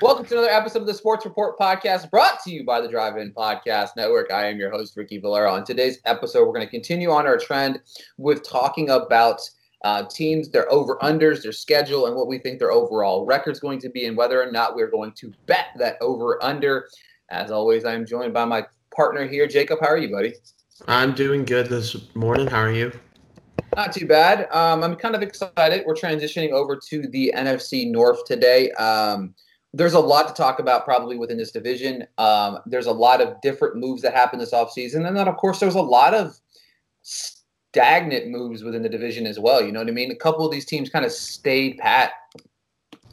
Welcome to another episode of the Sports Report podcast brought to you by the Drive In Podcast Network. I am your host, Ricky Valera. On today's episode, we're going to continue on our trend with talking about uh, teams, their over unders, their schedule, and what we think their overall record is going to be, and whether or not we're going to bet that over under. As always, I'm joined by my partner here, Jacob. How are you, buddy? I'm doing good this morning. How are you? Not too bad. Um, I'm kind of excited. We're transitioning over to the NFC North today. Um, there's a lot to talk about probably within this division. Um, there's a lot of different moves that happened this offseason. And then, of course, there's a lot of stagnant moves within the division as well. You know what I mean? A couple of these teams kind of stayed pat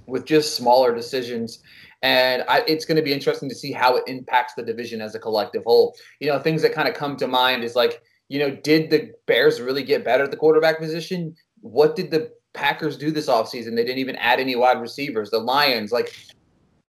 with just smaller decisions. And I, it's going to be interesting to see how it impacts the division as a collective whole. You know, things that kind of come to mind is like, you know, did the Bears really get better at the quarterback position? What did the Packers do this offseason? They didn't even add any wide receivers. The Lions, like,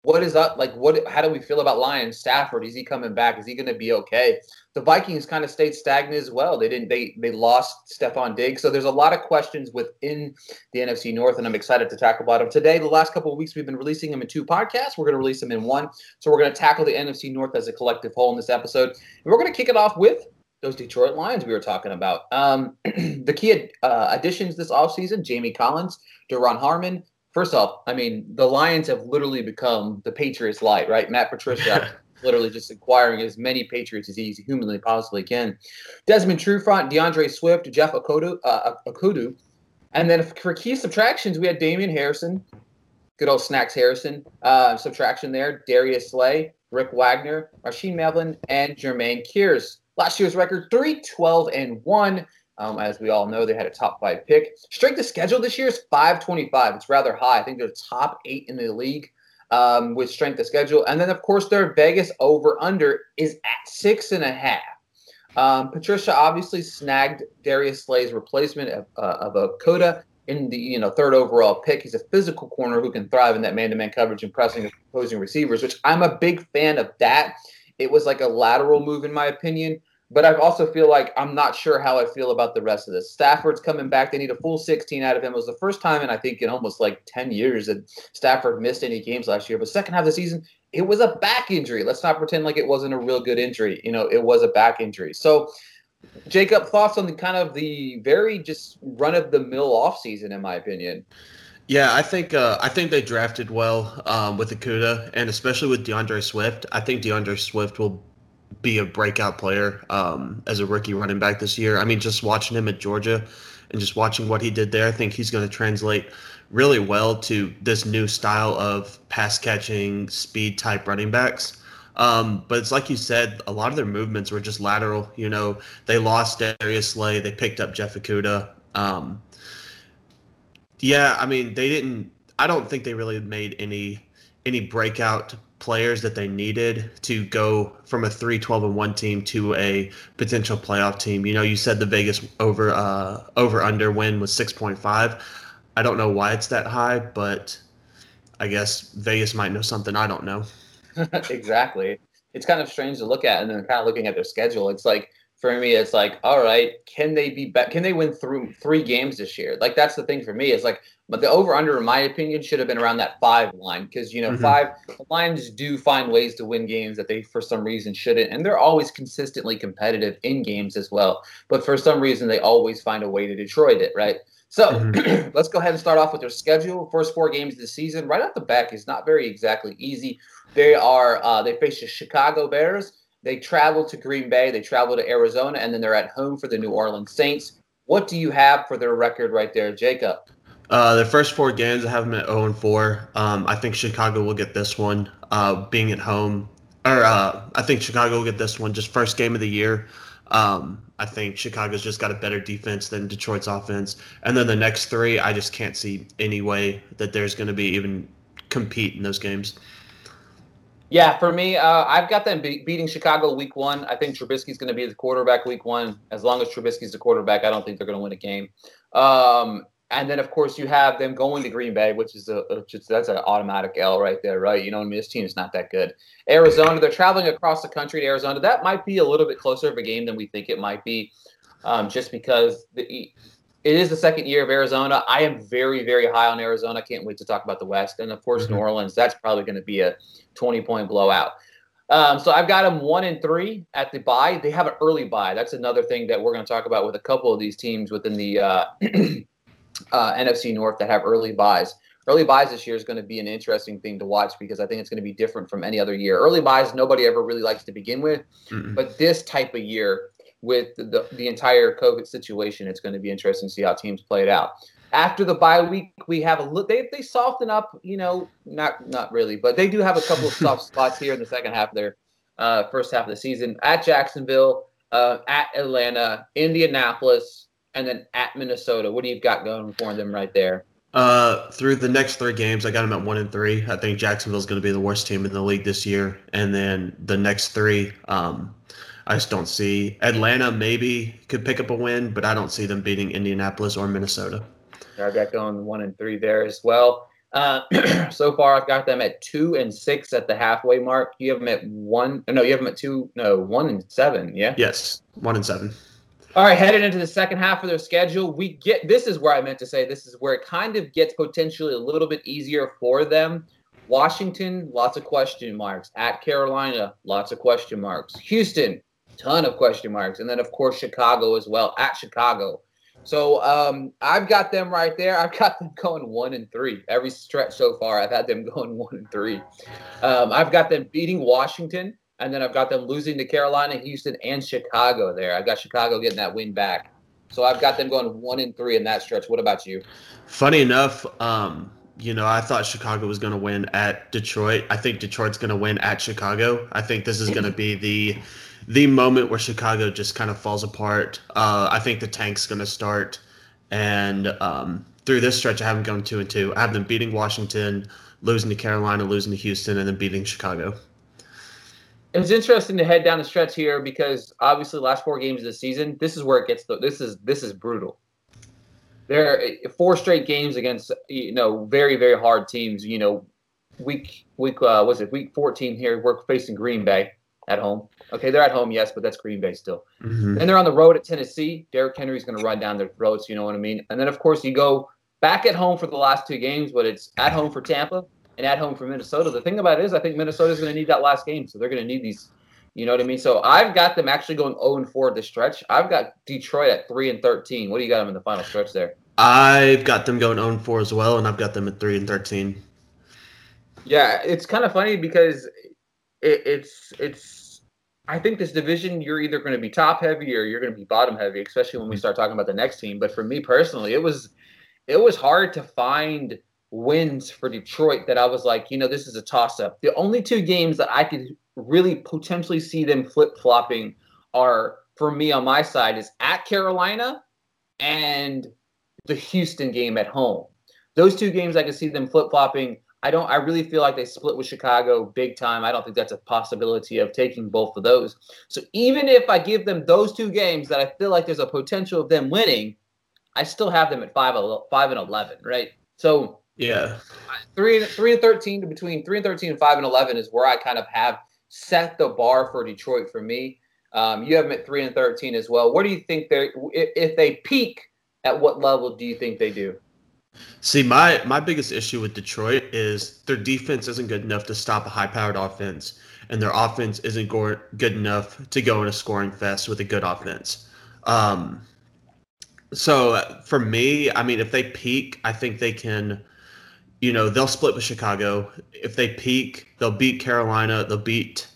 what is up? Like, what? How do we feel about Lions? Stafford, is he coming back? Is he going to be okay? The Vikings kind of stayed stagnant as well. They didn't. They they lost Stefon Diggs, so there's a lot of questions within the NFC North, and I'm excited to tackle about them today. The last couple of weeks, we've been releasing them in two podcasts. We're going to release them in one, so we're going to tackle the NFC North as a collective whole in this episode, and we're going to kick it off with those Detroit Lions we were talking about. Um, the key uh, additions this offseason, Jamie Collins, Duron Harmon, first off, I mean, the Lions have literally become the Patriots light, right? Matt Patricia literally just acquiring as many Patriots as he humanly possibly can. Desmond Trufant, D'Andre Swift, Jeff Okudah, uh, Okudah. And then for key subtractions, we had Damon Harrison, good old Snacks Harrison, uh, subtraction there, Darius Slay, Rick Wagner, Rashaan Melvin, and Jermaine Kearse. Last year's record, 3 12 and 1. Um, as we all know, they had a top five pick. Strength of schedule this year is 525. It's rather high. I think they're top eight in the league um, with strength of schedule. And then, of course, their Vegas over under is at six and a half. Um, Patricia obviously snagged Darius Slay's replacement of, uh, of Okudah in the you know third overall pick. He's a physical corner who can thrive in that man-to-man coverage and pressing opposing receivers, which I'm a big fan of that. It was like a lateral move in my opinion. But I also feel like I'm not sure how I feel about the rest of this. Stafford's coming back. They need a full 16 out of him. It was the first time in I think in almost like 10 years that Stafford missed any games last year. But second half of the season, it was a back injury. Let's not pretend like it wasn't a real good injury. You know, it was a back injury. So, Jacob, thoughts on the kind of the very just run of the mill off season, in my opinion. Yeah, I think uh, I think they drafted well um, with Okudah and especially with D'Andre Swift. I think D'Andre Swift will be a breakout player um, as a rookie running back this year. I mean, just watching him at Georgia and just watching what he did there, I think he's going to translate really well to this new style of pass catching, speed type running backs. Um, but it's like you said, a lot of their movements were just lateral. You know, they lost Darius Slay, they picked up Jeff Okudah. Um, yeah, I mean, they didn't. I don't think they really made any any breakout players that they needed to go from a 3 12 and 1 team to a potential playoff team. You know, you said the Vegas over uh over under win was 6.5. I don't know why it's that high, but I guess Vegas might know something I don't know. exactly. It's kind of strange to look at and then kind of looking at their schedule. It's like for me, it's like, all right, can they be, be- can they win through three games this year? Like that's the thing for me. It's like, but the over under, in my opinion, should have been around that five line because you know mm-hmm. five the Lions do find ways to win games that they for some reason shouldn't, and they're always consistently competitive in games as well. But for some reason, they always find a way to Detroit it right. So mm-hmm. let's go ahead and start off with their schedule. First four games of the season, right off the back, is not very exactly easy. They are uh, they face the Chicago Bears. They travel to Green Bay, they travel to Arizona, and then they're at home for the New Orleans Saints. What do you have for their record right there, Jacob? Uh, the first four games, I have them at 0 and 4. Um, I think Chicago will get this one, uh, being at home. Or uh, I think Chicago will get this one, just first game of the year. Um, I think Chicago's just got a better defense than Detroit's offense. And then the next three, I just can't see any way that there's going to be even compete in those games. Yeah, for me, uh, I've got them be- beating Chicago week one. I think Trubisky's going to be the quarterback week one. As long as Trubisky's the quarterback, I don't think they're going to win a game. Um, and then, of course, you have them going to Green Bay, which is a, that's an automatic L right there, right? You know, what I mean, this team is not that good. Arizona, they're traveling across the country to Arizona. That might be a little bit closer of a game than we think it might be, um, just because the it is the second year of Arizona. I am very, very high on Arizona. Can't wait to talk about the West. And of course, mm-hmm. New Orleans, that's probably going to be a 20 point blowout. Um, so I've got them one and three at the bye. They have an early bye. That's another thing that we're going to talk about with a couple of these teams within the uh, uh, NFC North that have early byes. Early byes this year is going to be an interesting thing to watch because I think it's going to be different from any other year. Early byes, nobody ever really likes to begin with, mm but this type of year with the, the entire COVID situation, it's going to be interesting to see how teams play it out. After the bye week, we have a little. They they soften up, you know, not not really, but they do have a couple of soft spots here in the second half of their uh, first half of the season. At Jacksonville, uh, at Atlanta, Indianapolis, and then at Minnesota. What do you got going for them right there? Uh, through the next three games, I got them at one and three. I think Jacksonville's going to be the worst team in the league this year, and then the next three, um, I just don't see Atlanta maybe could pick up a win, but I don't see them beating Indianapolis or Minnesota. I've got going one and three there as well. Uh, so far, I've got them at two and six at the halfway mark. You have them at one. No, you have them at two. No, one and seven. Yeah. Yes, one and seven. All right, headed into the second half of their schedule, we get this is where I meant to say this is where it kind of gets potentially a little bit easier for them. Washington, lots of question marks. At Carolina, lots of question marks. Houston, ton of question marks. And then, of course, Chicago as well. At Chicago. So um, I've got them right there. I've got them going one and three. Every stretch so far, I've had them going one and three. Um, I've got them beating Washington, and then I've got them losing to Carolina, Houston, and Chicago there. I've got Chicago getting that win back. So I've got them going one and three in that stretch. What about you? Funny enough, um, you know, I thought Chicago was going to win at Detroit. I think Detroit's going to win at Chicago. I think this is going to be the the moment where Chicago just kind of falls apart. Uh, I think the tank's going to start, and um, through this stretch, I have them going two and two. I have them beating Washington, losing to Carolina, losing to Houston, and then beating Chicago. It's interesting to head down the stretch here because obviously, last four games of the season, this is where it gets. This is this is brutal. There are four straight games against you know very very hard teams. You know, week week uh, was it week 14 here? We're facing Green Bay at home. Okay, they're at home, yes, but that's Green Bay still. Mm-hmm. And they're on the road at Tennessee. Derrick Henry's going to run down their throats. You know what I mean? And then of course you go back at home for the last two games, but it's at home for Tampa and at home for Minnesota. The thing about it is, I think Minnesota's going to need that last game, so they're going to need these. You know what I mean? So I've got them actually going 0 and 4 at the stretch. I've got Detroit at 3 and 13. What do you got them in the final stretch there? I've got them going 0 and 4 as well, and I've got them at 3 and 13. Yeah, it's kind of funny because it, it's it's I think this division, you're either going to be top heavy or you're going to be bottom heavy, especially when we mm-hmm. start talking about the next team. But for me personally, it was it was hard to find wins for Detroit that I was like, you know, this is a toss up. The only two games that I could really potentially see them flip flopping are for me on my side is at Carolina and the Houston game at home. Those two games I could see them flip flopping I don't. I really feel like they split with Chicago big time. I don't think that's a possibility of taking both of those. So even if I give them those two games that I feel like there's a potential of them winning, I still have them at five, five and eleven, right? So yeah, three and three and thirteen between three and thirteen and five and eleven is where I kind of have set the bar for Detroit for me. Um, you have them at three and thirteen as well. What do you think they if they peak? At what level do you think they do? See, my my biggest issue with Detroit is their defense isn't good enough to stop a high-powered offense, and their offense isn't go- good enough to go in a scoring fest with a good offense. Um, so for me, I mean, if they peak, I think they can. You know, they'll split with Chicago. If they peak, they'll beat Carolina. They'll beat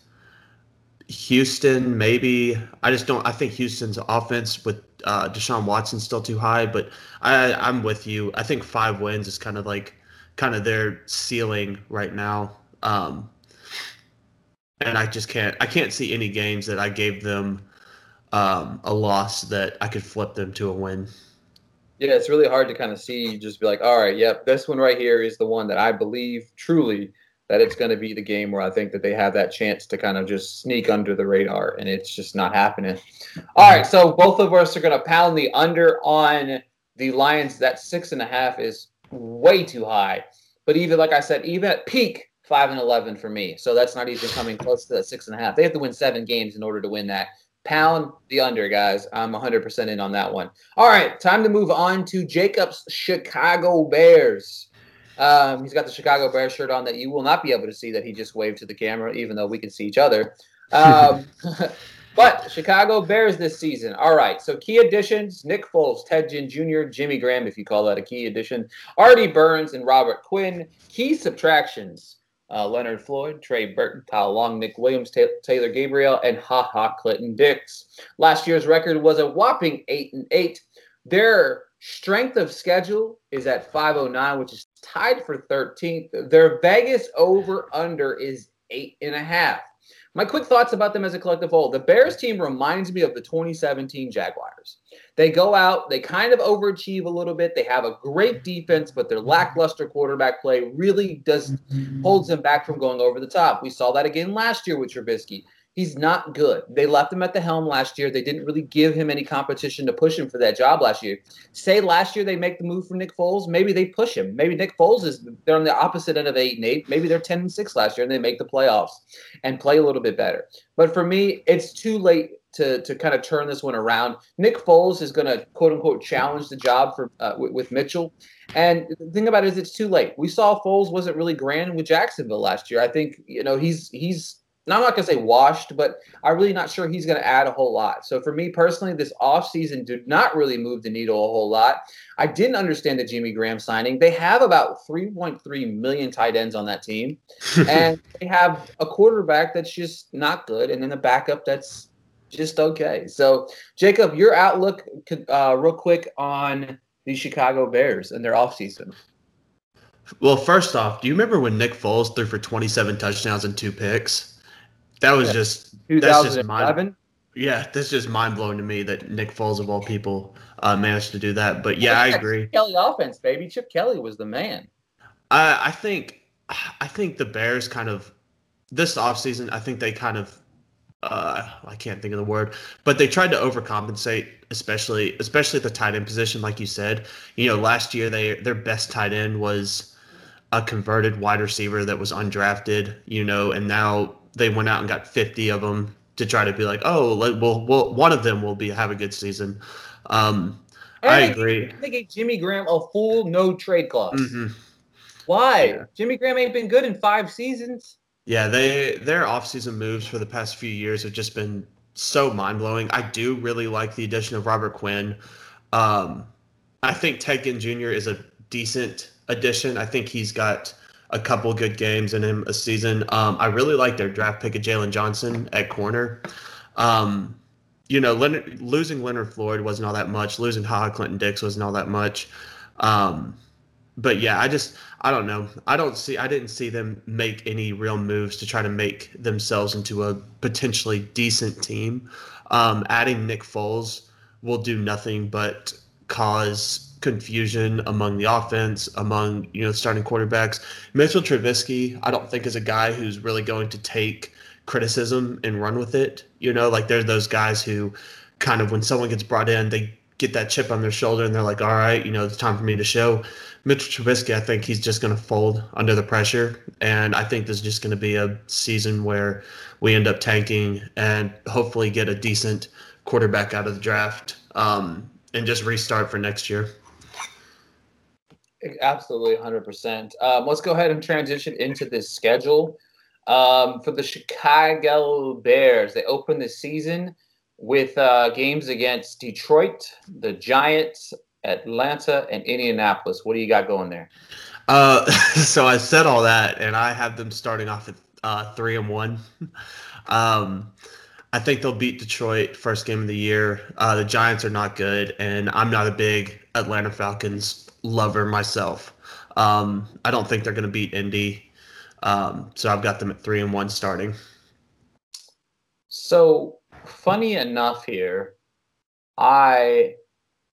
Houston. Maybe I just don't. I think Houston's offense with uh, Deshaun Watson's still too high, but I, I'm with you. I think five wins is kind of like kind of their ceiling right now. Um, and I just can't I can't see any games that I gave them um, a loss that I could flip them to a win. Yeah, it's really hard to kind of see. Just be like, all right, yep, this one right here is the one that I believe truly that it's going to be the game where I think that they have that chance to kind of just sneak under the radar, and it's just not happening. All right, so both of us are going to pound the under on the Lions. That six and a half is way too high. But even like I said, even at peak, five and eleven for me. So that's not even coming close to that six and a half. They have to win seven games in order to win that. Pound the under, guys. I'm 100% in on that one. All right, time to move on to Jacob's Chicago Bears. Um, he's got the Chicago Bears shirt on that you will not be able to see that he just waved to the camera, even though we can see each other. Um, but Chicago Bears this season. All right, so key additions Nick Foles, Ted Ginn Jr., Jimmy Graham, if you call that a key addition, Artie Burns, and Robert Quinn. Key subtractions uh, Leonard Floyd, Trey Burton, Kyle Long, Nick Williams, Taylor Gabriel, and Ha Ha Clinton Dix. Last year's record was a whopping eight and eight. Their strength of schedule is at 509, which is tied for 13th. Their Vegas over under is eight and a half. My quick thoughts about them as a collective whole. The Bears team reminds me of the 2017 Jaguars. They go out, they kind of overachieve a little bit. They have a great defense, but their lackluster quarterback play really does mm-hmm. holds them back from going over the top. We saw that again last year with Trubisky. He's not good. They left him at the helm last year. They didn't really give him any competition to push him for that job last year. Say last year they make the move for Nick Foles, maybe they push him. Maybe Nick Foles is they're on the opposite end of eight and eight. Maybe they're ten and six last year and they make the playoffs and play a little bit better. But for me, it's too late to to kind of turn this one around. Nick Foles is going to quote unquote challenge the job for uh, with, with Mitchell. And the thing about it is, it's too late. We saw Foles wasn't really grand with Jacksonville last year. I think you know he's he's now, I'm not going to say washed, but I'm really not sure he's going to add a whole lot. So for me personally, this offseason did not really move the needle a whole lot. I didn't understand the Jimmy Graham signing. They have about 3.3 million tight ends on that team, and they have a quarterback that's just not good, and then a backup that's just okay. So, Jacob, your outlook, uh, real quick, on the Chicago Bears and their offseason. Well, first off, do you remember when Nick Foles threw for 27 touchdowns and two picks? That was yeah. just that's just mind. Yeah, that's just mind blowing to me that Nick Foles of all people uh, managed to do that. But yeah, I agree. Chip Kelly offense, baby. Chip Kelly was the man. I, I think I think the Bears kind of this offseason, I think they kind of uh, I can't think of the word, but they tried to overcompensate, especially especially at the tight end position, like you said. You know, last year they their best tight end was a converted wide receiver that was undrafted. You know, and now they went out and got 50 of them to try to be like, oh, like, well, well one of them will be have a good season. Um, I agree. They gave Jimmy Graham a full no trade clause. Mm-hmm. Why? Yeah. Jimmy Graham ain't been good in five seasons. Yeah, they their offseason moves for the past few years have just been so mind blowing. I do really like the addition of Robert Quinn. Um, I think Ted Ginn Jr. is a decent addition. I think he's got a couple good games in him a season. Um, I really like their draft pick of Jaylon Johnson at corner. Um, you know, Leonard, losing Leonard Floyd wasn't all that much. Losing Ha Clinton Dix wasn't all that much. Um, but yeah, I just I don't know. I don't see I didn't see them make any real moves to try to make themselves into a potentially decent team. Um, adding Nick Foles will do nothing but cause confusion among the offense, among you know starting quarterbacks. Mitchell Trubisky, I don't think is a guy who's really going to take criticism and run with it. You know, like there's those guys who kind of when someone gets brought in, they get that chip on their shoulder and they're like, all right, you know, it's time for me to show. Mitchell Trubisky, I think he's just going to fold under the pressure, and I think this is just going to be a season where we end up tanking and hopefully get a decent quarterback out of the draft um, and just restart for next year. Absolutely, 100%. Um, let's go ahead and transition into this schedule. Um, for the Chicago Bears, they open the season with uh, games against Detroit, the Giants, Atlanta, and Indianapolis. What do you got going there? Uh, so I said all that, and I have them starting off at uh, three and one. um, I think they'll beat Detroit first game of the year. Uh, the Giants are not good, and I'm not a big Atlanta Falcons lover myself. Um, I don't think they're going to beat Indy, um, so I've got them at three and one starting. So funny enough, here I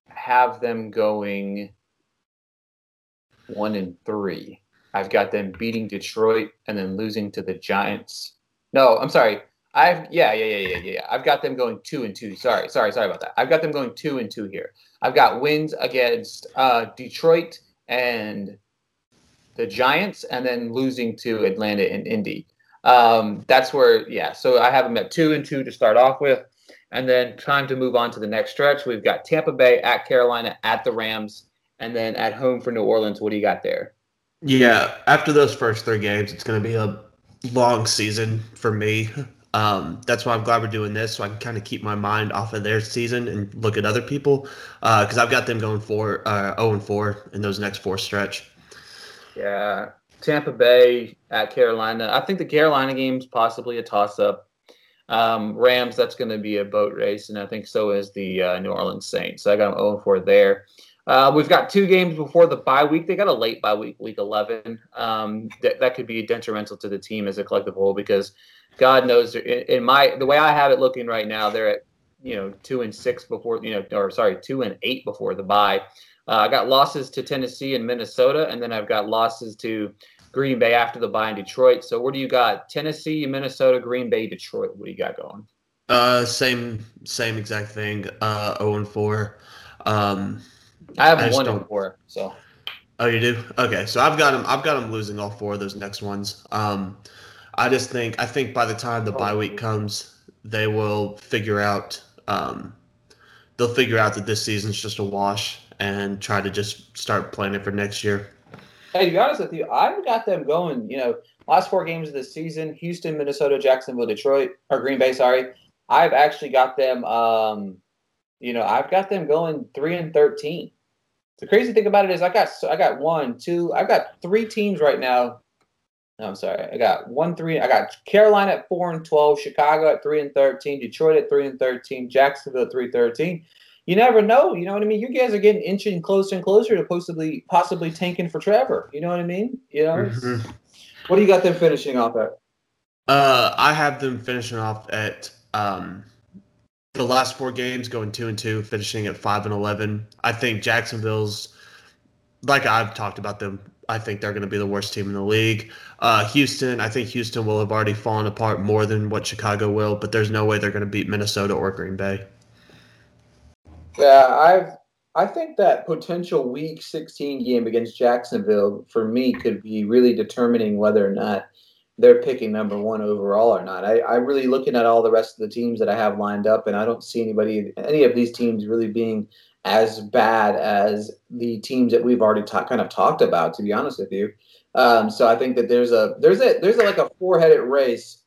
have them going one and three. I've got them beating Detroit and then losing to the Giants. No, I'm sorry. I've yeah, yeah, yeah, yeah, yeah. I've got them going two and two. Sorry, sorry, sorry about that. I've got them going two and two here. I've got wins against uh, Detroit and the Giants, and then losing to Atlanta and Indy. Um, that's where, yeah. So I have them at two and two to start off with, And then time to move on to the next stretch. We've got Tampa Bay at Carolina at the Rams, and then at home for New Orleans. What do you got there? Yeah, after those first three games, it's going to be a long season for me. Um, that's why I'm glad we're doing this, so I can kind of keep my mind off of their season and look at other people. Because uh, I've got them going for uh, 0 and 4 in those next four stretch. Yeah, Tampa Bay at Carolina. I think the Carolina game's possibly a toss up. Um, Rams, that's going to be a boat race, and I think so is the uh, New Orleans Saints. So I got them 0 4 there. Uh, we've got two games before the bye week. They got a late bye week, week 11. Um, that could be detrimental to the team as a collective whole because God knows, in my the way I have it looking right now, they're at you know two and six before you know, or sorry, two and eight before the bye. Uh, I got losses to Tennessee and Minnesota, and then I've got losses to Green Bay after the bye in Detroit. So where do you got? Tennessee, Minnesota, Green Bay, Detroit. What do you got going? Uh, same same exact thing. Uh, zero oh and four. Um, I have I one and four. So. Oh, you do? Okay, so I've got them. I've got them losing all four of those next ones. Um, I just think I think by the time the bye week comes, they will figure out. Um, they'll figure out that this season's just a wash and try to just start planning for next year. Hey, to be honest with you, I've got them going. You know, last four games of the season: Houston, Minnesota, Jacksonville, Detroit, or Green Bay. Sorry, I've actually got them. Um, you know, I've got them going three and thirteen. The crazy thing about it is, I got I got one, two, I've got three teams right now. No, I'm sorry, I got one, three. I got Carolina at four and twelve, Chicago at three and thirteen, Detroit at three and thirteen, Jacksonville at three thirteen you never know. You know what I mean? You guys are getting inching closer and closer to possibly possibly tanking for Trevor. You know what I mean? You know. Mm-hmm. What do you got them finishing off at? Uh, I have them finishing off at um, the last four games, going two and two, finishing at five and eleven. I think Jacksonville's, like I've talked about them. I think they're going to be the worst team in the league. Uh, Houston, I think Houston will have already fallen apart more than what Chicago will, but there's no way they're going to beat Minnesota or Green Bay. Yeah, I've I think that potential week 16 game against Jacksonville for me could be really determining whether or not they're picking number one overall or not. I, I'm really looking at all the rest of the teams that I have lined up, and I don't see anybody, any of these teams really being as bad as the teams that we've already ta- kind of talked about. To be honest with you, um, so I think that there's a there's a there's a, like a four headed race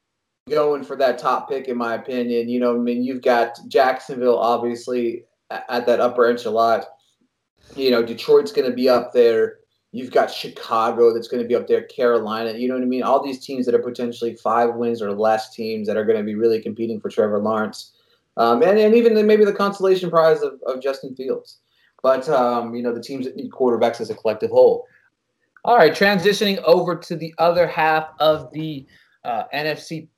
going for that top pick, in my opinion. You know, I mean, you've got Jacksonville obviously at that upper lot. You know, Detroit's going to be up there. You've got Chicago that's going to be up there, Carolina. You know what I mean? All these teams that are potentially five wins or less teams that are going to be really competing for Trevor Lawrence. Um, and, and even maybe the consolation prize of, of Justin Fields. But, um, you know, the teams that need quarterbacks as a collective whole. All right, transitioning over to the other half of the uh, NFC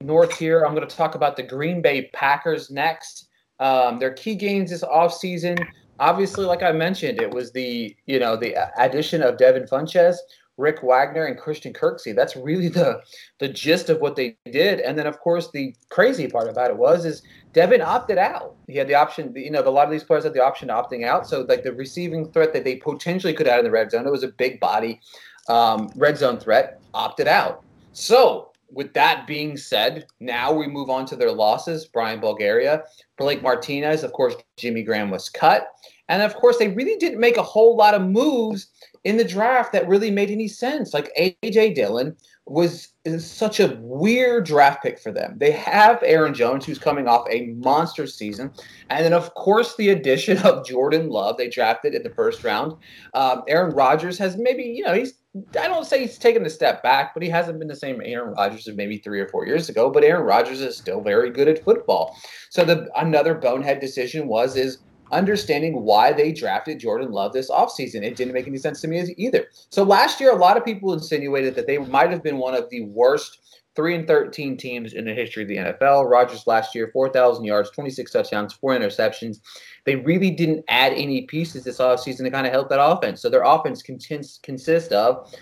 North here. I'm going to talk about the Green Bay Packers next. Um, their key gains this offseason, obviously, like I mentioned, it was the you know the addition of Devin Funchess, Rick Wagner, and Christian Kirksey. That's really the the gist of what they did. And then, of course, the crazy part about it was is Devin opted out. He had the option. You know, a lot of these players had the option of opting out. So, like the receiving threat that they potentially could add in the red zone, it was a big body um, red zone threat, opted out. So with that being said, now we move on to their losses. Bryan Bulaga, Blake Martinez, of course, Jimmy Graham was cut. And of course, they really didn't make a whole lot of moves in the draft that really made any sense. Like AJ Dillon was such a weird draft pick for them. They have Aaron Jones, who's coming off a monster season, and then of course the addition of Jordan Love. They drafted in the first round. Um, Aaron Rodgers has maybe you know he's I don't say he's taken a step back, but he hasn't been the same Aaron Rodgers of maybe three or four years ago. But Aaron Rodgers is still very good at football. So the another bonehead decision was is understanding why they drafted Jordan Love this offseason. It didn't make any sense to me either. So last year, a lot of people insinuated that they might have been one of the worst three and thirteen teams in the history of the NFL. Rodgers last year, four thousand yards, twenty six touchdowns, four interceptions. They really didn't add any pieces this offseason to kind of help that offense. So their offense consists consist of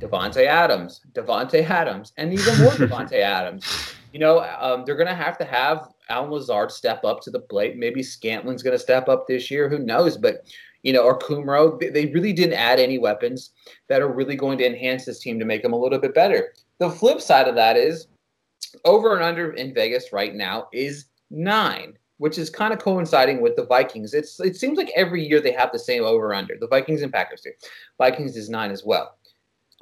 Davante Adams, Davante Adams, and even more Davante Adams. You know, um, they're going to have to have Allen Lazard step up to the plate. Maybe Scantling's going to step up this year. Who knows? But you know, or Kumerow, they really didn't add any weapons that are really going to enhance this team to make them a little bit better. The flip side of that is over and under in Vegas right now is nine. which is kind of coinciding with the Vikings. It's it seems like every year they have the same over under. The Vikings and Packers do. Vikings is nine as well.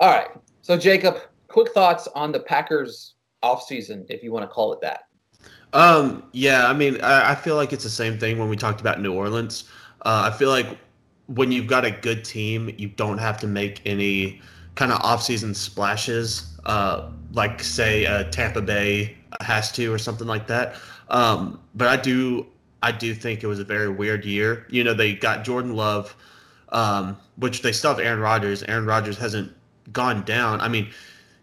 All right. So Jacob, quick thoughts on the Packers offseason, if you want to call it that. Um, yeah, I mean, I, I, feel like it's the same thing when we talked about New Orleans. Uh, I feel like when you've got a good team, you don't have to make any kind of offseason splashes, uh, like say uh, Tampa Bay has to or something like that. Um, but I do, I do think it was a very weird year. You know, they got Jordan Love, um, which they still have Aaron Rodgers. Aaron Rodgers hasn't gone down. I mean,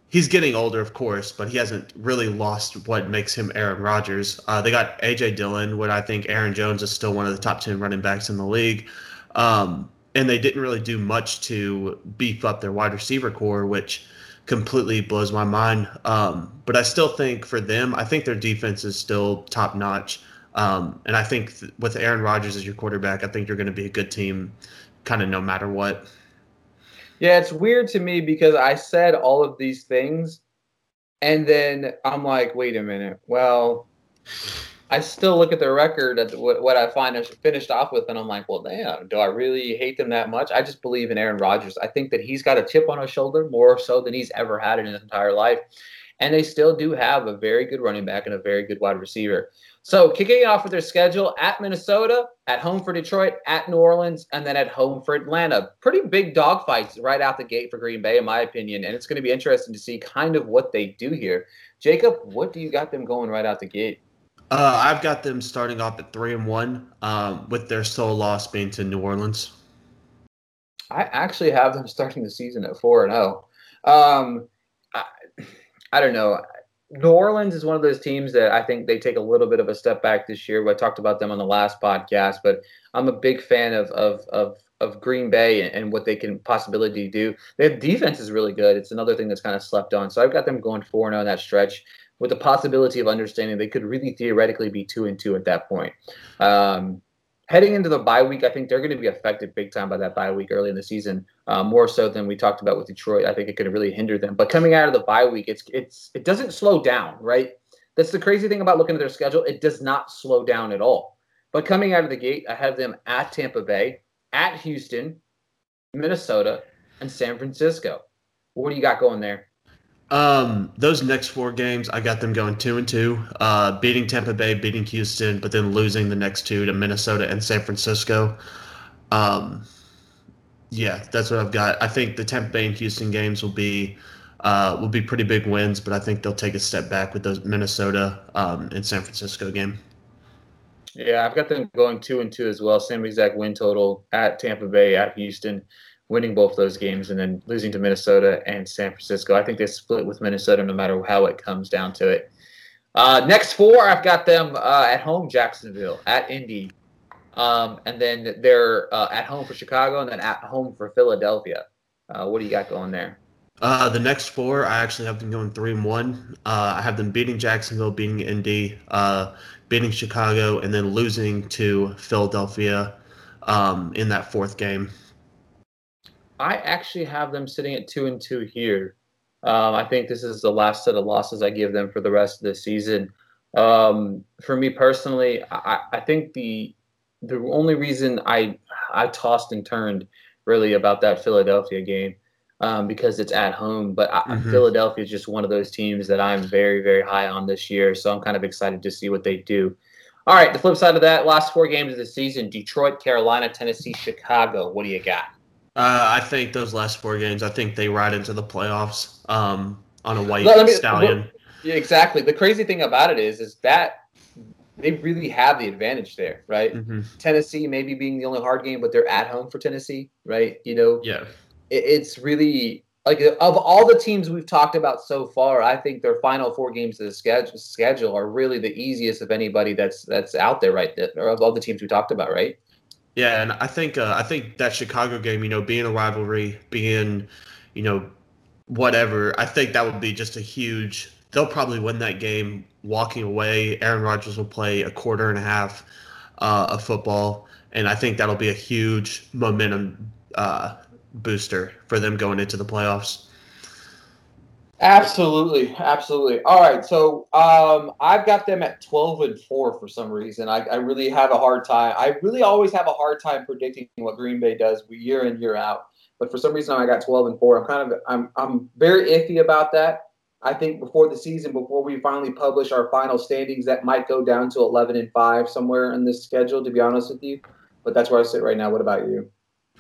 he's getting older, of course, but he hasn't really lost what makes him Aaron Rodgers. Uh, they got AJ Dillon, what I think Aaron Jones is still one of the top ten running backs in the league. Um, and they didn't really do much to beef up their wide receiver core, which completely blows my mind. Um, but I still think for them, I think their defense is still top notch. Um, and I think th- with Aaron Rodgers as your quarterback, I think you're going to be a good team, kind of no matter what. Yeah, it's weird to me because I said all of these things, and then I'm like, wait a minute. Well, I still look at the record at what, what I find finished off with, and I'm like, well, damn, do I really hate them that much? I just believe in Aaron Rodgers. I think that he's got a chip on his shoulder more so than he's ever had in his entire life, and they still do have a very good running back and a very good wide receiver. So kicking off with their schedule at Minnesota, at home for Detroit, at New Orleans, and then at home for Atlanta. Pretty big dogfights right out the gate for Green Bay, in my opinion. And it's going to be interesting to see kind of what they do here. Jacob, what do you got them going right out the gate? Uh, I've got them starting off at three and one, um, with their sole loss being to New Orleans. I actually have them starting the season at four and zero. Oh. Um, I don't know. New Orleans is one of those teams that I think they take a little bit of a step back this year. I talked about them on the last podcast, but I'm a big fan of of of, of Green Bay and, and what they can possibility do. Their defense is really good. It's another thing that's kind of slept on. So I've got them going four and on that stretch with the possibility of understanding they could really theoretically be two and two at that point. Um, heading into the bye week, I think they're going to be affected big time by that bye week early in the season, uh, more so than we talked about with Detroit. I think it could really hinder them. But coming out of the bye week, it's it's it doesn't slow down, right? That's the crazy thing about looking at their schedule. It does not slow down at all. But coming out of the gate, I have them at Tampa Bay, at Houston, Minnesota, and San Francisco. What do you got going there? Um, those next four games, I got them going two and two, uh, beating Tampa Bay, beating Houston, but then losing the next two to Minnesota and San Francisco. Um, yeah, that's what I've got. I think the Tampa Bay and Houston games will be uh, will be pretty big wins, but I think they'll take a step back with those Minnesota um, and San Francisco game. Yeah, I've got them going two and two as well. Same exact win total at Tampa Bay, at Houston winning both those games and then losing to Minnesota and San Francisco. I think they split with Minnesota no matter how it comes down to it. Uh, next four, I've got them uh, at home, Jacksonville, at Indy, um, and then they're uh, at home for Chicago, and then at home for Philadelphia. Uh, what do you got going there? Uh, the next four, I actually have them going three and one. Uh, I have them beating Jacksonville, beating Indy, beating Chicago, and then losing to Philadelphia um, in that fourth game. I actually have them sitting at two and two here. Um, I think this is the last set of losses I give them for the rest of the season. Um, for me personally, I, I, think the the only reason I I tossed and turned really about that Philadelphia game um, because it's at home, but I, mm-hmm. Philadelphia is just one of those teams that I'm very very high on this year. So I'm kind of excited to see what they do. All right, the flip side of that, last four games of the season: Detroit, Carolina, Tennessee, Chicago. What do you got? Uh, I think those last four games, I think they ride into the playoffs um, on a white me, stallion. yeah, exactly. The crazy thing about it is, is that they really have the advantage there, right? Mm-hmm. Tennessee maybe being the only hard game, but they're at home for Tennessee, right? You know, yeah. It, it's really like of all the teams we've talked about so far, I think their final four games of the schedule schedule are really the easiest of anybody that's that's out there, right? Or of all the teams we talked about, right? Yeah, and I think uh, I think that Chicago game, you know, being a rivalry, being, you know, whatever, I think that would be just a huge. They'll probably win that game walking away. Aaron Rodgers will play a quarter and a half uh, of football, and I think that'll be a huge momentum uh, booster for them going into the playoffs. Absolutely, absolutely. All right, so um, I've got them at twelve and four for some reason. I, I, really have a hard time. I really always have a hard time predicting what Green Bay does year in year out. But for some reason, I got twelve and four. I'm kind of I'm I'm very iffy about that. I think before the season, before we finally publish our final standings, that might go down to eleven and five somewhere in this schedule. To be honest with you, but that's where I sit right now. What about you?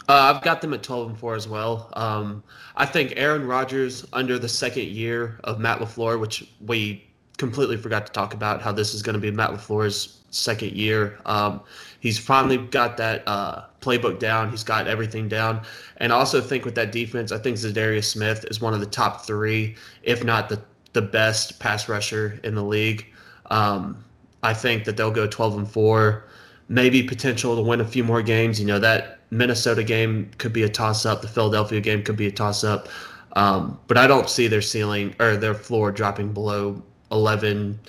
Uh, I've got them at 12 and 4 as well. Um, I think Aaron Rodgers, under the second year of Matt LaFleur, which we completely forgot to talk about how this is going to be Matt LaFleur's second year. Um, he's finally got that uh, playbook down. He's got everything down. And also think with that defense, I think Za'Darius Smith is one of the top three, if not the, the best pass rusher in the league. Um, I think that they'll go 12 and 4, maybe potential to win a few more games. You know, that Minnesota game could be a toss up. The Philadelphia game could be a toss up. Um, but I don't see their ceiling or their floor dropping below 11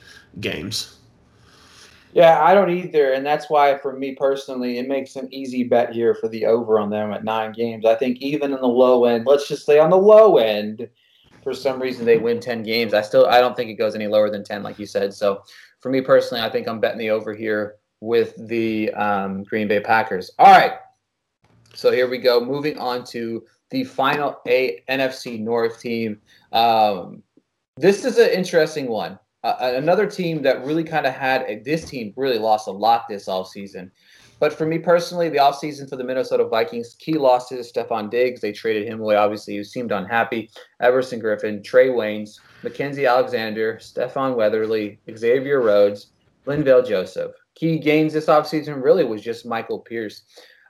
games. Yeah, I don't either. And that's why, for me personally, it makes an easy bet here for the over on them at nine games. I think even in the low end, let's just say on the low end, for some reason they win 10 games. I still I don't think it goes any lower than 10, like you said. So for me personally, I think I'm betting the over here with the um, Green Bay Packers. All right. So here we go. Moving on to the final A NFC North team. Um, this is an interesting one. Uh, another team that really kind of had this team really lost a lot this offseason. But for me personally, the offseason for the Minnesota Vikings, key losses Stefon Diggs. They traded him away. Obviously, he seemed unhappy. Everson Griffen, Trae Waynes, Mackensie Alexander, Stephen Weatherly, Xavier Rhodes, Linval Joseph. Key gains this offseason really was just Michael Pierce.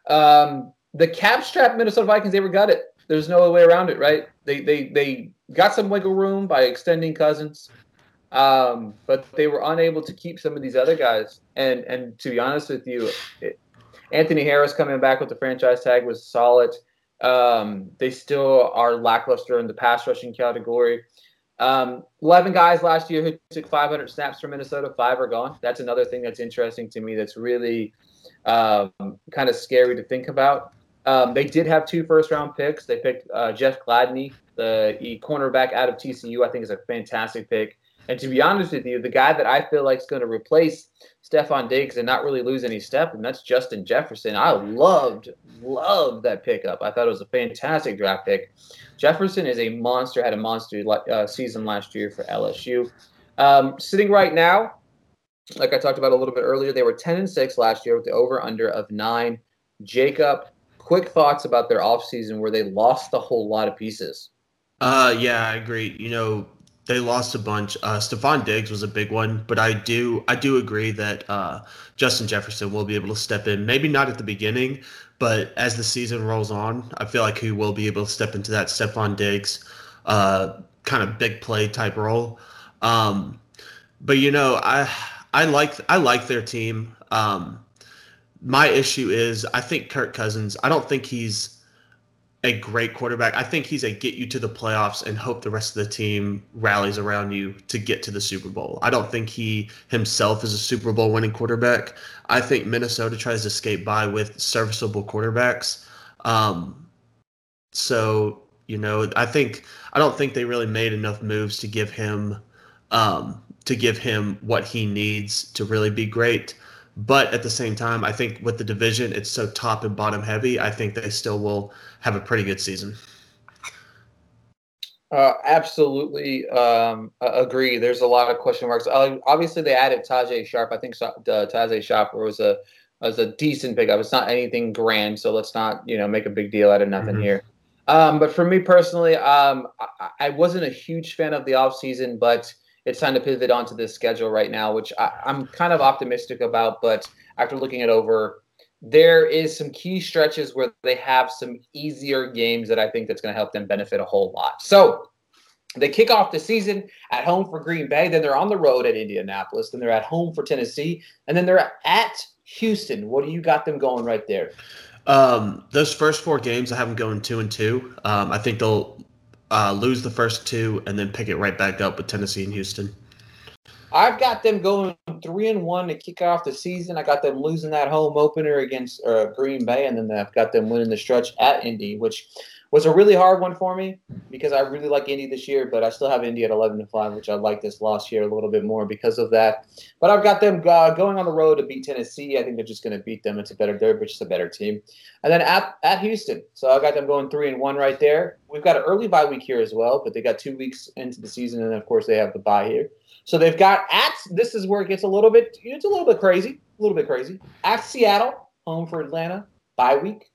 Um, the cap strap Minnesota Vikings, they were got it. There's no other way around it, right? They they they got some wiggle room by extending Cousins, um, but they were unable to keep some of these other guys. And and to be honest with you, it, Anthony Harris coming back with the franchise tag was solid. Um, they still are lackluster in the pass rushing category. Um, 11 guys last year who took 500 snaps for Minnesota, five are gone. That's another thing that's interesting to me. That's really um, kind of scary to think about. Um, they did have two first round picks. They picked uh, Jeff Gladney, the cornerback out of TCU. I think is a fantastic pick. And to be honest with you, the guy that I feel like is going to replace Stefon Diggs and not really lose any step, and that's Justin Jefferson. I loved, loved that pickup. I thought it was a fantastic draft pick. Jefferson is a monster, had a monster uh, season last year for LSU. Um, sitting right now, like I talked about a little bit earlier, they were 10 and 6 last year with the over under of nine. Jacob, quick thoughts about their offseason where they lost a whole lot of pieces. Uh, yeah, I agree. You know, they lost a bunch. Uh, Stefon Diggs was a big one, but I do I do agree that uh, Justin Jefferson will be able to step in. Maybe not at the beginning, but as the season rolls on, I feel like he will be able to step into that Stefon Diggs uh, kind of big play type role. Um, but you know, I I like I like their team. Um, my issue is I think Kirk Cousins. I don't think he's a great quarterback. I think he's a get you to the playoffs and hope the rest of the team rallies around you to get to the Super Bowl. I don't think he himself is a Super Bowl winning quarterback. I think Minnesota tries to skate by with serviceable quarterbacks. Um, so you know, I think I don't think they really made enough moves to give him um, to give him what he needs to really be great. But at the same time, I think with the division, it's so top and bottom heavy. I think they still will have a pretty good season. Uh, absolutely um, agree. There's a lot of question marks. Uh, obviously, they added Tajae Sharpe. I think uh, Tajae Sharpe was a was a decent pickup. It's not anything grand, so let's not you know make a big deal out of nothing mm-hmm. here. Um, but for me personally, um, I, I, wasn't a huge fan of the offseason, but it's time to pivot onto this schedule right now, which I, I'm kind of optimistic about. But after looking it over, there is some key stretches where they have some easier games that I think that's going to help them benefit a whole lot. So they kick off the season at home for Green Bay, then they're on the road at Indianapolis, then they're at home for Tennessee, and then they're at Houston. What do you got them going right there? Um, those first four games, I have them going two and two. Um, I think they'll uh, lose the first two, and then pick it right back up with Tennessee and Houston. I've got them going three and one to kick off the season. I got them losing that home opener against uh, Green Bay, and then I've got them winning the stretch at Indy, which was a really hard one for me because I really like Indy this year, but I still have Indy at 11 to 5, which I like this loss here a little bit more because of that. But I've got them uh, going on the road to beat Tennessee. I think they're just going to beat them. It's a better, they're just a better team. And then at, at Houston. So I've got them going 3 and 1 right there. We've got an early bye week here as well, but they got two weeks into the season. And of course, they have the bye here. So they've got at, this is where it gets a little bit, it's a little bit crazy, a little bit crazy. At Seattle, home for Atlanta, bye week.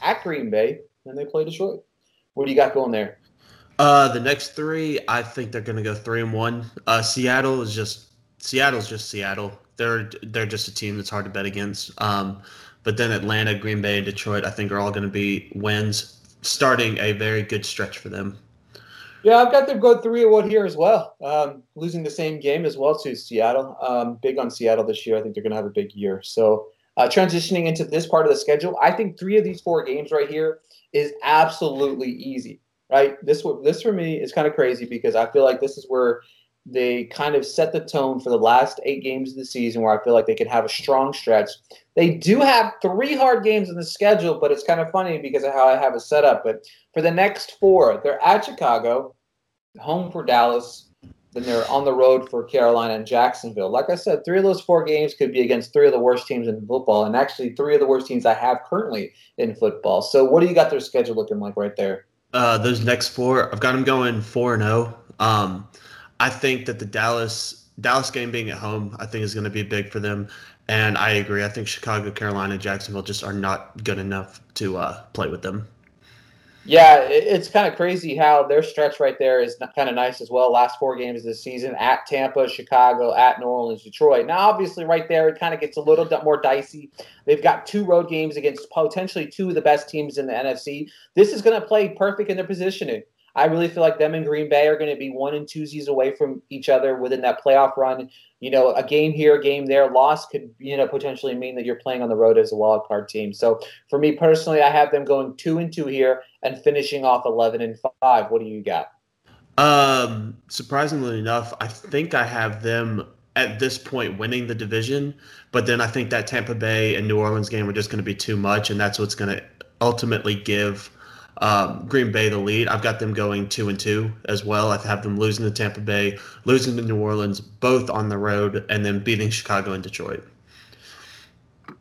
At Green Bay, and they play Detroit. What do you got going there? Uh, the next three, I think they're going to go three and one. Uh, Seattle is just Seattle's just Seattle. They're they're just a team that's hard to bet against. Um, but then Atlanta, Green Bay, and Detroit, I think are all going to be wins, starting a very good stretch for them. Yeah, I've got them go three and one here as well. Um, losing the same game as well to Seattle. Um, big on Seattle this year. I think they're going to have a big year. So uh, transitioning into this part of the schedule, I think three of these four games right here is absolutely easy, right? This this for me is kind of crazy because I feel like this is where they kind of set the tone for the last eight games of the season where I feel like they could have a strong stretch. They do have three hard games in the schedule, but it's kind of funny because of how I have it set up. But for the next four, they're at Chicago, home for Dallas, then they're on the road for Carolina and Jacksonville. Like I said, three of those four games could be against three of the worst teams in football, and actually three of the worst teams I have currently in football. So, what do you got their schedule looking like right there? Uh, those next four, I've got them going four and zero. Oh. Um, I think that the Dallas Dallas game being at home, I think is going to be big for them. And I agree. I think Chicago, Carolina, Jacksonville just are not good enough to uh, play with them. Yeah, it's kind of crazy how their stretch right there is kind of nice as well. Last four games of this season at Tampa, Chicago, at New Orleans, Detroit. Now, obviously, right there, it kind of gets a little more dicey. They've got two road games against potentially two of the best teams in the NFC. This is going to play perfect in their positioning. I really feel like them and Green Bay are going to be one and twosies away from each other within that playoff run. You know, a game here, a game there, loss could you know potentially mean that you're playing on the road as a wild card team. So for me personally, I have them going two and two here and finishing off eleven and five. What do you got? Um, surprisingly enough, I think I have them at this point winning the division, but then I think that Tampa Bay and New Orleans game are just going to be too much, and that's what's going to ultimately give um, Green Bay the lead. I've got them going two and two as well. I have them losing to Tampa Bay, losing to New Orleans, both on the road, and then beating Chicago and Detroit.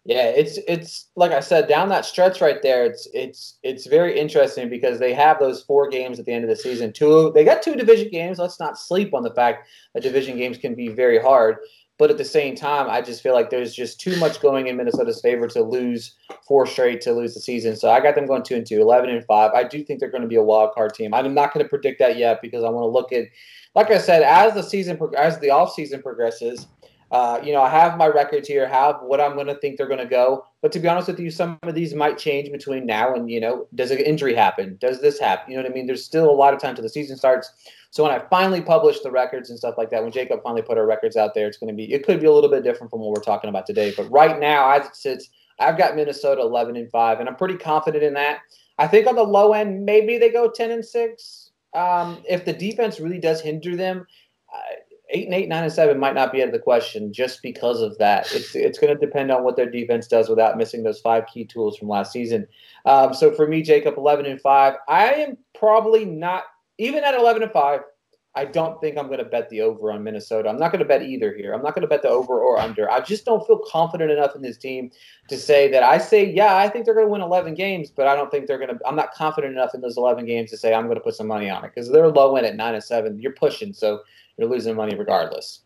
Yeah, it's it's like I said, down that stretch right there, it's it's it's very interesting because they have those four games at the end of the season. Two they got two division games. Let's not sleep on the fact that division games can be very hard. But at the same time, I just feel like there's just too much going in Minnesota's favor to lose four straight to lose the season. So I got them going two and two, 11 and five. I do think they're going to be a wild card team. I'm not going to predict that yet because I want to look at, like I said, as the season as the off season progresses. Uh, you know, I have my records here, have what I'm going to think they're going to go. But to be honest with you, some of these might change between now and, you know, does an injury happen? Does this happen? You know what I mean? There's still a lot of time till the season starts. So when I finally publish the records and stuff like that, when Jacob finally put our records out there, it's going to be it could be a little bit different from what we're talking about today. But right now, as it sits, I've got Minnesota 11 and five, and I'm pretty confident in that. I think on the low end, maybe they go 10 and six. Um, if the defense really does hinder them, eight and eight, nine and seven might not be out of the question just because of that. It's it's going to depend on what their defense does without missing those five key tools from last season. Um, so for me, Jacob, 11 and five, I am probably not even at 11 and 5, I don't think I'm going to bet the over on Minnesota. I'm not going to bet either here. I'm not going to bet the over or under. I just don't feel confident enough in this team to say that I say, yeah, I think they're going to win 11 games, but I don't think they're going to. I'm not confident enough in those 11 games to say I'm going to put some money on it because they're low in at 9 and 7. You're pushing, so you're losing money regardless.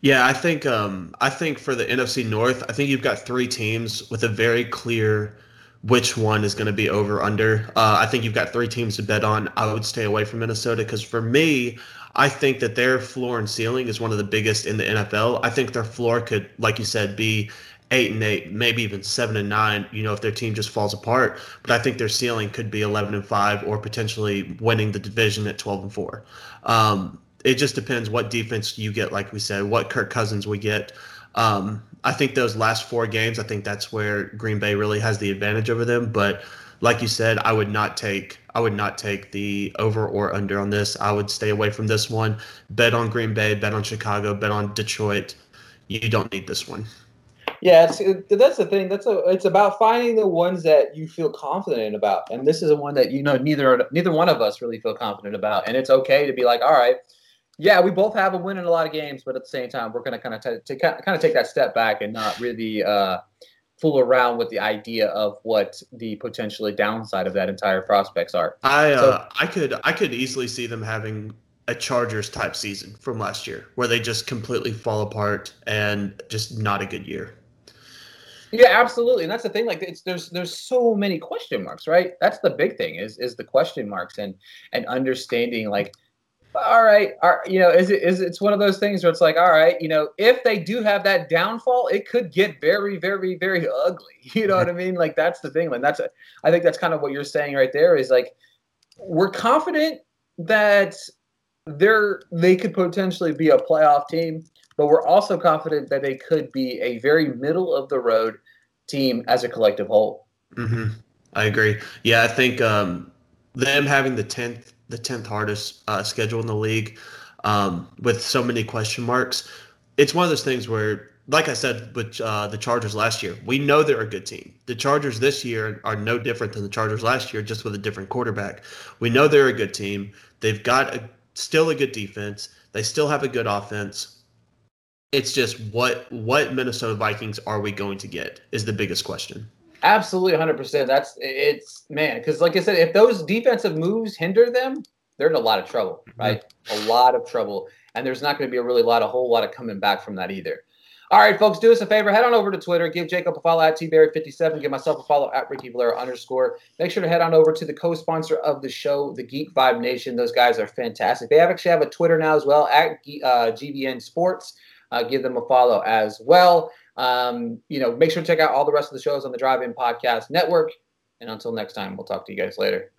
Yeah, I think um, I think for the NFC North, I think you've got three teams with a very clear which one is going to be over under. Uh, I think you've got three teams to bet on. I would stay away from Minnesota because for me, I think that their floor and ceiling is one of the biggest in the NFL. I think their floor could, like you said, be eight and eight, maybe even seven and nine. You know, if their team just falls apart. But I think their ceiling could be eleven and five, or potentially winning the division at twelve and four. Um, it just depends what defense you get. Like we said, what Kirk Cousins we get. Um, I think those last four games, I think that's where Green Bay really has the advantage over them. But like you said, I would not take I would not take the over or under on this. I would stay away from this one. Bet on Green Bay, bet on Chicago, bet on Detroit. You don't need this one. Yeah, that's the thing. That's a. It's about finding the ones that you feel confident about, and this is a one that you know neither neither one of us really feel confident about, and it's okay to be like, all right, yeah, we both have a win in a lot of games, but at the same time, we're going to kind of t- kind of take that step back and not really uh, fool around with the idea of what the potentially downside of that entire prospects are. I uh, I could I could easily see them having a Chargers type season from last year, where they just completely fall apart and just not a good year. Yeah, absolutely, and that's the thing. Like, it's there's there's so many question marks, right? That's the big thing is is the question marks and and understanding like all right, all, you know, is it is it's one of those things where it's like, all right, you know, if they do have that downfall, it could get very, very, very ugly. You know what I mean? Like that's the thing. Like that's a, I think that's kind of what you're saying right there. Is like we're confident that they're they could potentially be a playoff team, but we're also confident that they could be a very middle of the road team as a collective whole. Mm-hmm. I agree. Yeah, I think um, them having the tenth the tenth hardest uh, schedule in the league, um, with so many question marks. It's one of those things where, like I said with uh, the Chargers last year, we know they're a good team. The Chargers this year are no different than the Chargers last year, just with a different quarterback. We know they're a good team. They've got a, still a good defense. They still have a good offense. It's just what what Minnesota Vikings are we going to get is the biggest question. Absolutely, 100%. That's it's man, because like I said, if those defensive moves hinder them, they're in a lot of trouble, mm-hmm. right? Mm-hmm. A lot of trouble, and there's not going to be a really lot, a whole lot of coming back from that either. All right, folks, do us a favor. Head on over to Twitter. Give Jacob a follow at tberry57. Give myself a follow at Ricky Valera underscore. Make sure to head on over to the co-sponsor of the show, the Geek Vibe Nation. Those guys are fantastic. They actually have a Twitter now as well at uh, GVN Sports. Uh, give them a follow as well. Um, you know, make sure to check out all the rest of the shows on the Drive In Podcast Network. And until next time, we'll talk to you guys later.